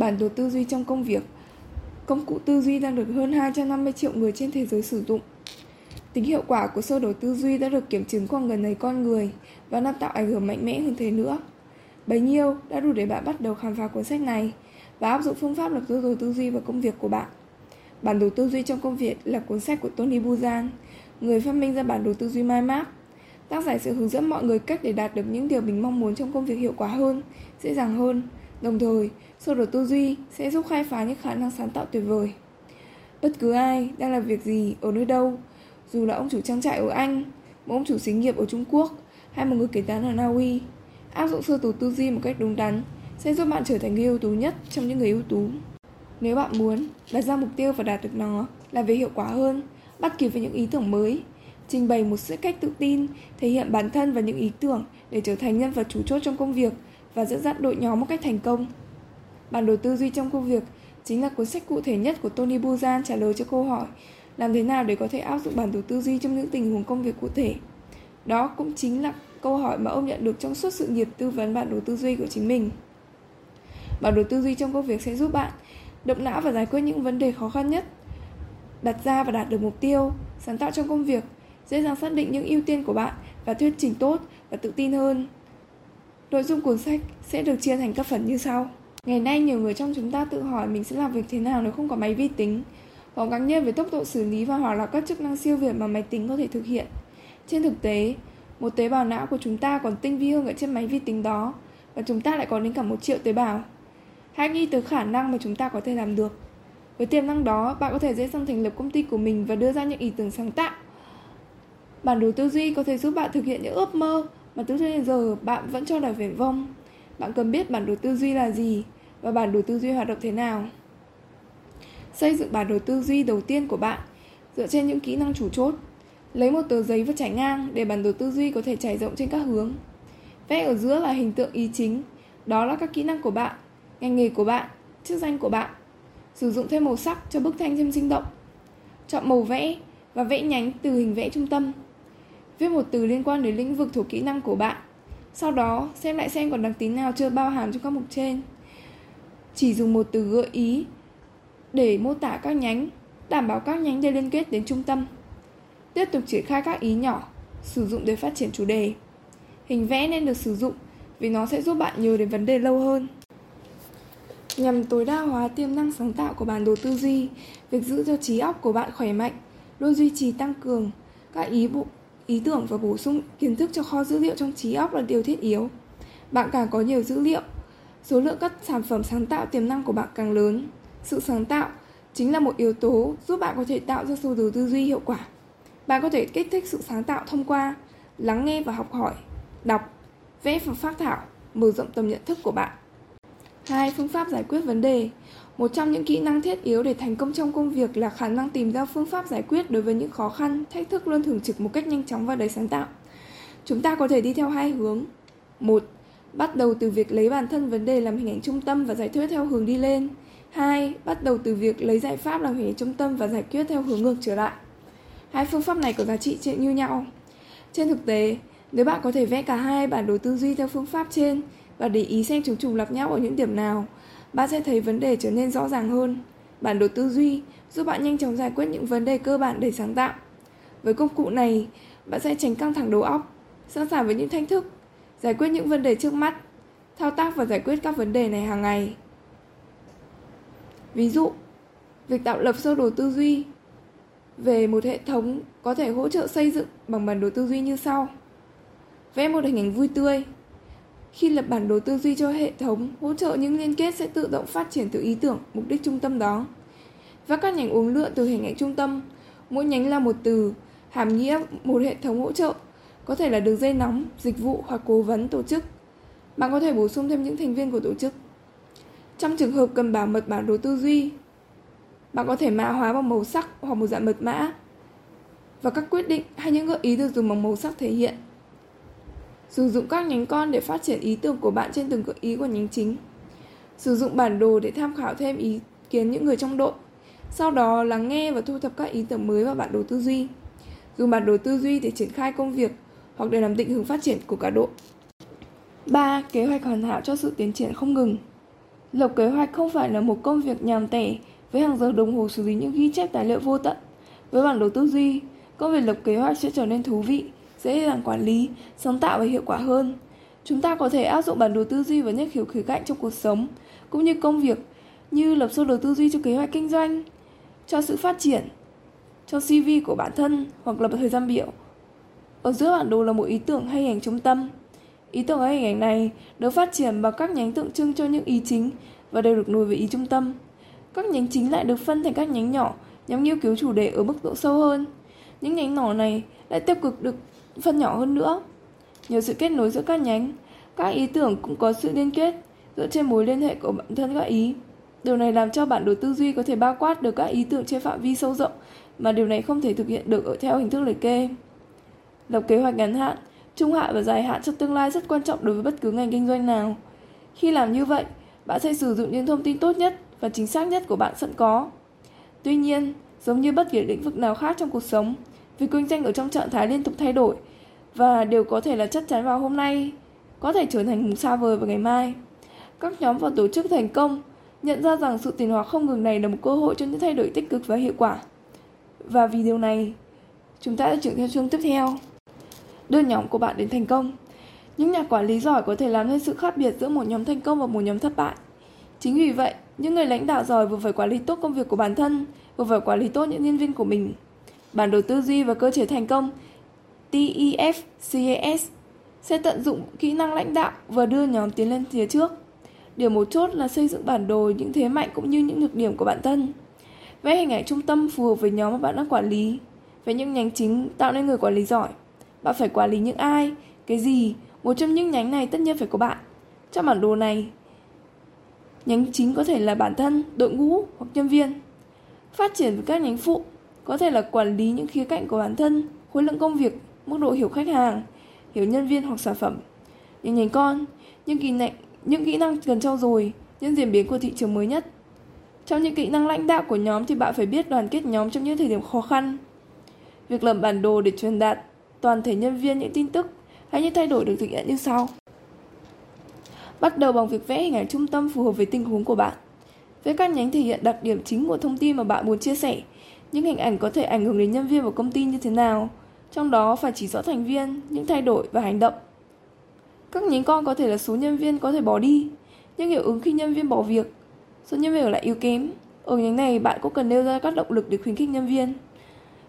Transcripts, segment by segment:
Bản đồ tư duy trong công việc Công cụ tư duy đang được hơn 250 triệu người trên thế giới sử dụng. Tính hiệu quả của sơ đồ tư duy đã được kiểm chứng qua gần ấy con người và đang tạo ảnh hưởng mạnh mẽ hơn thế nữa. Bấy nhiêu đã đủ để bạn bắt đầu khám phá cuốn sách này và áp dụng phương pháp lập sơ đồ tư duy vào công việc của bạn. Bản đồ tư duy trong công việc là cuốn sách của Tony Buzan, người phát minh ra bản đồ tư duy mind map. Tác giả sẽ hướng dẫn mọi người cách để đạt được những điều mình mong muốn trong công việc hiệu quả hơn, dễ dàng hơn. Đồng thời, sơ đồ tư duy sẽ giúp khai phá những khả năng sáng tạo tuyệt vời. Bất cứ ai đang làm việc gì ở nơi đâu, dù là ông chủ trang trại ở Anh, một ông chủ xí nghiệp ở Trung Quốc hay một người kế toán ở Na Uy, áp dụng sơ đồ tư duy một cách đúng đắn sẽ giúp bạn trở thành người ưu tú nhất trong những người ưu tú. Nếu bạn muốn đặt ra mục tiêu và đạt được nó, là về hiệu quả hơn, bắt kịp với những ý tưởng mới, trình bày một sự cách tự tin, thể hiện bản thân và những ý tưởng để trở thành nhân vật chủ chốt trong công việc và dẫn dắt đội nhóm một cách thành công. Bản đồ tư duy trong công việc chính là cuốn sách cụ thể nhất của Tony Buzan trả lời cho câu hỏi làm thế nào để có thể áp dụng bản đồ tư duy trong những tình huống công việc cụ thể. Đó cũng chính là câu hỏi mà ông nhận được trong suốt sự nghiệp tư vấn bản đồ tư duy của chính mình. Bản đồ tư duy trong công việc sẽ giúp bạn động não và giải quyết những vấn đề khó khăn nhất, đặt ra và đạt được mục tiêu, sáng tạo trong công việc, dễ dàng xác định những ưu tiên của bạn và thuyết trình tốt và tự tin hơn. Nội dung cuốn sách sẽ được chia thành các phần như sau. Ngày nay nhiều người trong chúng ta tự hỏi mình sẽ làm việc thế nào nếu không có máy vi tính. Có ngạc nhiên về tốc độ xử lý và hoặc là các chức năng siêu việt mà máy tính có thể thực hiện. Trên thực tế, một tế bào não của chúng ta còn tinh vi hơn ở trên máy vi tính đó và chúng ta lại có đến cả một triệu tế bào. Hãy nghĩ tới khả năng mà chúng ta có thể làm được. Với tiềm năng đó, bạn có thể dễ dàng thành lập công ty của mình và đưa ra những ý tưởng sáng tạo. Bản đồ tư duy có thể giúp bạn thực hiện những ước mơ mà từ đến giờ bạn vẫn cho là viển vông. Bạn cần biết bản đồ tư duy là gì và bản đồ tư duy hoạt động thế nào. Xây dựng bản đồ tư duy đầu tiên của bạn dựa trên những kỹ năng chủ chốt. Lấy một tờ giấy và trải ngang để bản đồ tư duy có thể trải rộng trên các hướng. Vẽ ở giữa là hình tượng ý chính, đó là các kỹ năng của bạn, ngành nghề của bạn, chức danh của bạn. Sử dụng thêm màu sắc cho bức tranh thêm sinh động. Chọn màu vẽ và vẽ nhánh từ hình vẽ trung tâm. Viết một từ liên quan đến lĩnh vực thuộc kỹ năng của bạn sau đó, xem lại xem còn đặc tính nào chưa bao hàm trong các mục trên. Chỉ dùng một từ gợi ý để mô tả các nhánh, đảm bảo các nhánh đều liên kết đến trung tâm. Tiếp tục triển khai các ý nhỏ, sử dụng để phát triển chủ đề. Hình vẽ nên được sử dụng vì nó sẽ giúp bạn nhớ đến vấn đề lâu hơn. Nhằm tối đa hóa tiềm năng sáng tạo của bản đồ tư duy, việc giữ cho trí óc của bạn khỏe mạnh, luôn duy trì tăng cường các ý bộ ý tưởng và bổ sung kiến thức cho kho dữ liệu trong trí óc là điều thiết yếu. Bạn càng có nhiều dữ liệu, số lượng các sản phẩm sáng tạo tiềm năng của bạn càng lớn. Sự sáng tạo chính là một yếu tố giúp bạn có thể tạo ra sơ đồ tư duy hiệu quả. Bạn có thể kích thích sự sáng tạo thông qua lắng nghe và học hỏi, đọc, vẽ và phát thảo, mở rộng tầm nhận thức của bạn. Hai phương pháp giải quyết vấn đề một trong những kỹ năng thiết yếu để thành công trong công việc là khả năng tìm ra phương pháp giải quyết đối với những khó khăn, thách thức luôn thường trực một cách nhanh chóng và đầy sáng tạo. Chúng ta có thể đi theo hai hướng. Một, bắt đầu từ việc lấy bản thân vấn đề làm hình ảnh trung tâm và giải quyết theo hướng đi lên. Hai, bắt đầu từ việc lấy giải pháp làm hình ảnh trung tâm và giải quyết theo hướng ngược trở lại. Hai phương pháp này có giá trị như nhau. Trên thực tế, nếu bạn có thể vẽ cả hai bản đồ tư duy theo phương pháp trên và để ý xem chúng trùng lặp nhau ở những điểm nào, bạn sẽ thấy vấn đề trở nên rõ ràng hơn. Bản đồ tư duy giúp bạn nhanh chóng giải quyết những vấn đề cơ bản để sáng tạo. Với công cụ này, bạn sẽ tránh căng thẳng đầu óc, sẵn sàng với những thách thức, giải quyết những vấn đề trước mắt, thao tác và giải quyết các vấn đề này hàng ngày. Ví dụ, việc tạo lập sơ đồ tư duy về một hệ thống có thể hỗ trợ xây dựng bằng bản đồ tư duy như sau. Vẽ một hình ảnh vui tươi, khi lập bản đồ tư duy cho hệ thống, hỗ trợ những liên kết sẽ tự động phát triển từ ý tưởng, mục đích trung tâm đó. Và các nhánh uống lượn từ hình ảnh trung tâm, mỗi nhánh là một từ, hàm nghĩa một hệ thống hỗ trợ, có thể là đường dây nóng, dịch vụ hoặc cố vấn tổ chức. Bạn có thể bổ sung thêm những thành viên của tổ chức. Trong trường hợp cần bảo mật bản đồ tư duy, bạn có thể mã hóa bằng màu sắc hoặc một dạng mật mã. Và các quyết định hay những gợi ý được dùng bằng màu sắc thể hiện Sử dụng các nhánh con để phát triển ý tưởng của bạn trên từng gợi ý của nhánh chính. Sử dụng bản đồ để tham khảo thêm ý kiến những người trong đội. Sau đó lắng nghe và thu thập các ý tưởng mới vào bản đồ tư duy. Dùng bản đồ tư duy để triển khai công việc hoặc để làm định hướng phát triển của cả đội. 3. Kế hoạch hoàn hảo cho sự tiến triển không ngừng. Lập kế hoạch không phải là một công việc nhàm tẻ với hàng giờ đồng hồ xử lý những ghi chép tài liệu vô tận. Với bản đồ tư duy, công việc lập kế hoạch sẽ trở nên thú vị, dễ dàng quản lý, sáng tạo và hiệu quả hơn. Chúng ta có thể áp dụng bản đồ tư duy vào những kiểu khía cạnh trong cuộc sống, cũng như công việc, như lập sơ đồ tư duy cho kế hoạch kinh doanh, cho sự phát triển, cho CV của bản thân hoặc lập thời gian biểu. Ở giữa bản đồ là một ý tưởng hay hình ảnh trung tâm. Ý tưởng hay hình ảnh này được phát triển bằng các nhánh tượng trưng cho những ý chính và đều được nối với ý trung tâm. Các nhánh chính lại được phân thành các nhánh nhỏ nhằm nghiên cứu chủ đề ở mức độ sâu hơn. Những nhánh nhỏ này lại tiêu cực được phân nhỏ hơn nữa. Nhờ sự kết nối giữa các nhánh, các ý tưởng cũng có sự liên kết dựa trên mối liên hệ của bản thân các ý. Điều này làm cho bản đồ tư duy có thể bao quát được các ý tưởng trên phạm vi sâu rộng mà điều này không thể thực hiện được ở theo hình thức liệt kê. Lập kế hoạch ngắn hạn, trung hạn và dài hạn cho tương lai rất quan trọng đối với bất cứ ngành kinh doanh nào. Khi làm như vậy, bạn sẽ sử dụng những thông tin tốt nhất và chính xác nhất của bạn sẵn có. Tuy nhiên, giống như bất kỳ lĩnh vực nào khác trong cuộc sống, vì kinh doanh ở trong trạng thái liên tục thay đổi và đều có thể là chắc chắn vào hôm nay, có thể trở thành mùng xa vời vào ngày mai. Các nhóm và tổ chức thành công nhận ra rằng sự tiền hóa không ngừng này là một cơ hội cho những thay đổi tích cực và hiệu quả. Và vì điều này, chúng ta sẽ chuyển theo chương tiếp theo. Đưa nhóm của bạn đến thành công. Những nhà quản lý giỏi có thể làm nên sự khác biệt giữa một nhóm thành công và một nhóm thất bại. Chính vì vậy, những người lãnh đạo giỏi vừa phải quản lý tốt công việc của bản thân, vừa phải quản lý tốt những nhân viên của mình. Bản đồ tư duy và cơ chế thành công TEFCAS sẽ tận dụng kỹ năng lãnh đạo và đưa nhóm tiến lên phía trước. Điều một chốt là xây dựng bản đồ những thế mạnh cũng như những nhược điểm của bản thân. Vẽ hình ảnh trung tâm phù hợp với nhóm mà bạn đang quản lý. Vẽ những nhánh chính tạo nên người quản lý giỏi. Bạn phải quản lý những ai, cái gì, một trong những nhánh này tất nhiên phải có bạn. Trong bản đồ này, nhánh chính có thể là bản thân, đội ngũ hoặc nhân viên. Phát triển với các nhánh phụ có thể là quản lý những khía cạnh của bản thân, khối lượng công việc, mức độ hiểu khách hàng, hiểu nhân viên hoặc sản phẩm. Những nhánh con, những kỹ năng, những kỹ năng cần trau dồi, những diễn biến của thị trường mới nhất. Trong những kỹ năng lãnh đạo của nhóm thì bạn phải biết đoàn kết nhóm trong những thời điểm khó khăn. Việc lập bản đồ để truyền đạt toàn thể nhân viên những tin tức hay những thay đổi được thực hiện như sau. Bắt đầu bằng việc vẽ hình ảnh trung tâm phù hợp với tình huống của bạn. Vẽ các nhánh thể hiện đặc điểm chính của thông tin mà bạn muốn chia sẻ. Những hình ảnh có thể ảnh hưởng đến nhân viên của công ty như thế nào. Trong đó phải chỉ rõ thành viên, những thay đổi và hành động. Các nhánh con có thể là số nhân viên có thể bỏ đi, những hiệu ứng khi nhân viên bỏ việc, số nhân viên ở lại yếu kém. Ở nhánh này bạn cũng cần nêu ra các động lực để khuyến khích nhân viên.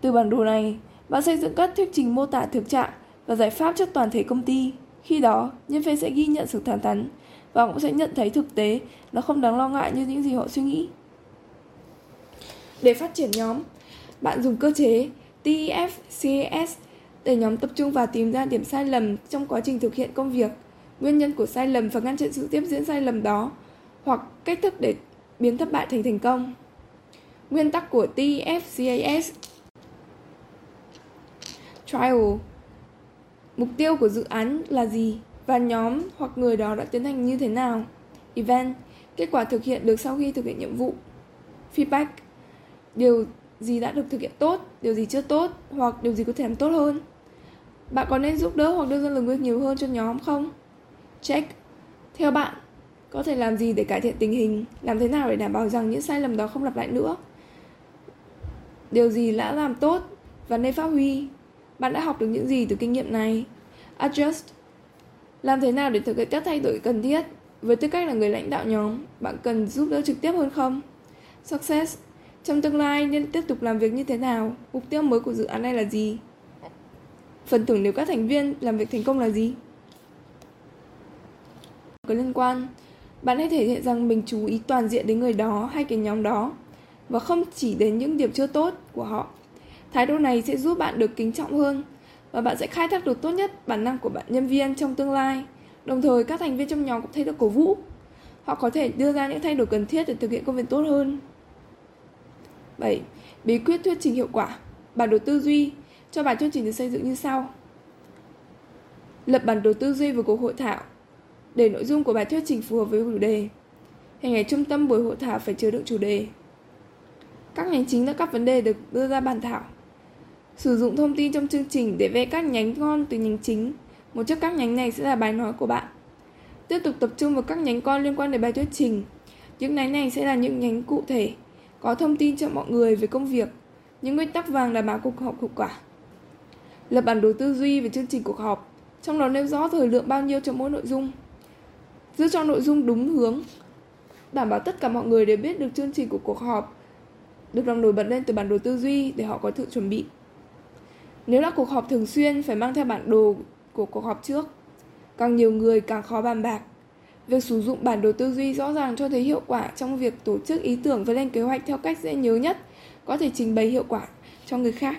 Từ bản đồ này, bạn xây dựng các thuyết trình mô tả thực trạng và giải pháp cho toàn thể công ty. Khi đó, nhân viên sẽ ghi nhận sự thẳng thắn và cũng sẽ nhận thấy thực tế nó không đáng lo ngại như những gì họ suy nghĩ. Để phát triển nhóm, bạn dùng cơ chế TEF-CAS để nhóm tập trung vào tìm ra điểm sai lầm trong quá trình thực hiện công việc, nguyên nhân của sai lầm và ngăn chặn sự tiếp diễn sai lầm đó, hoặc cách thức để biến thất bại thành thành công. Nguyên tắc của TEF-CAS Trial Mục tiêu của dự án là gì và nhóm hoặc người đó đã tiến hành như thế nào? Event Kết quả thực hiện được sau khi thực hiện nhiệm vụ. Feedback Điều gì đã được thực hiện tốt, điều gì chưa tốt hoặc điều gì có thể làm tốt hơn. Bạn có nên giúp đỡ hoặc đưa ra lời khuyên nhiều hơn cho nhóm không? Check. Theo bạn, có thể làm gì để cải thiện tình hình, làm thế nào để đảm bảo rằng những sai lầm đó không lặp lại nữa? Điều gì đã làm tốt và nên phát huy? Bạn đã học được những gì từ kinh nghiệm này? Adjust. Làm thế nào để thực hiện các thay đổi cần thiết? Với tư cách là người lãnh đạo nhóm, bạn cần giúp đỡ trực tiếp hơn không? Success. Trong tương lai nên tiếp tục làm việc như thế nào? Mục tiêu mới của dự án này là gì? Phần thưởng nếu các thành viên làm việc thành công là gì? Có liên quan, bạn hãy thể hiện rằng mình chú ý toàn diện đến người đó hay cái nhóm đó và không chỉ đến những điểm chưa tốt của họ. Thái độ này sẽ giúp bạn được kính trọng hơn và bạn sẽ khai thác được tốt nhất bản năng của bạn nhân viên trong tương lai. Đồng thời các thành viên trong nhóm cũng thấy được cổ vũ. Họ có thể đưa ra những thay đổi cần thiết để thực hiện công việc tốt hơn. 7. Bí quyết thuyết trình hiệu quả. Bản đồ tư duy. Cho bản thuyết trình được xây dựng như sau. Lập bản đồ tư duy với cuộc hội thảo Để nội dung của bài thuyết trình phù hợp với chủ đề. Hình ảnh trung tâm buổi hội thảo phải chứa đựng chủ đề. Các nhánh chính là các vấn đề được đưa ra bàn thảo. Sử dụng thông tin trong chương trình để vẽ các nhánh con từ nhánh chính. Một trong các nhánh này sẽ là bài nói của bạn. Tiếp tục tập trung vào các nhánh con liên quan đến bài thuyết trình. Những nhánh này sẽ là những nhánh cụ thể, có thông tin cho mọi người về công việc, những nguyên tắc vàng đảm bảo cuộc họp hiệu quả. Lập bản đồ tư duy về chương trình cuộc họp, trong đó nêu rõ thời lượng bao nhiêu cho mỗi nội dung. Giữ cho nội dung đúng hướng, đảm bảo tất cả mọi người đều biết được chương trình của cuộc họp được làm nổi bật lên từ bản đồ tư duy để họ có sự chuẩn bị. Nếu là cuộc họp thường xuyên phải mang theo bản đồ của cuộc họp trước. Càng nhiều người càng khó bàn bạc. Việc sử dụng bản đồ tư duy rõ ràng cho thấy hiệu quả trong việc tổ chức ý tưởng và lên kế hoạch theo cách dễ nhớ nhất, có thể trình bày hiệu quả cho người khác.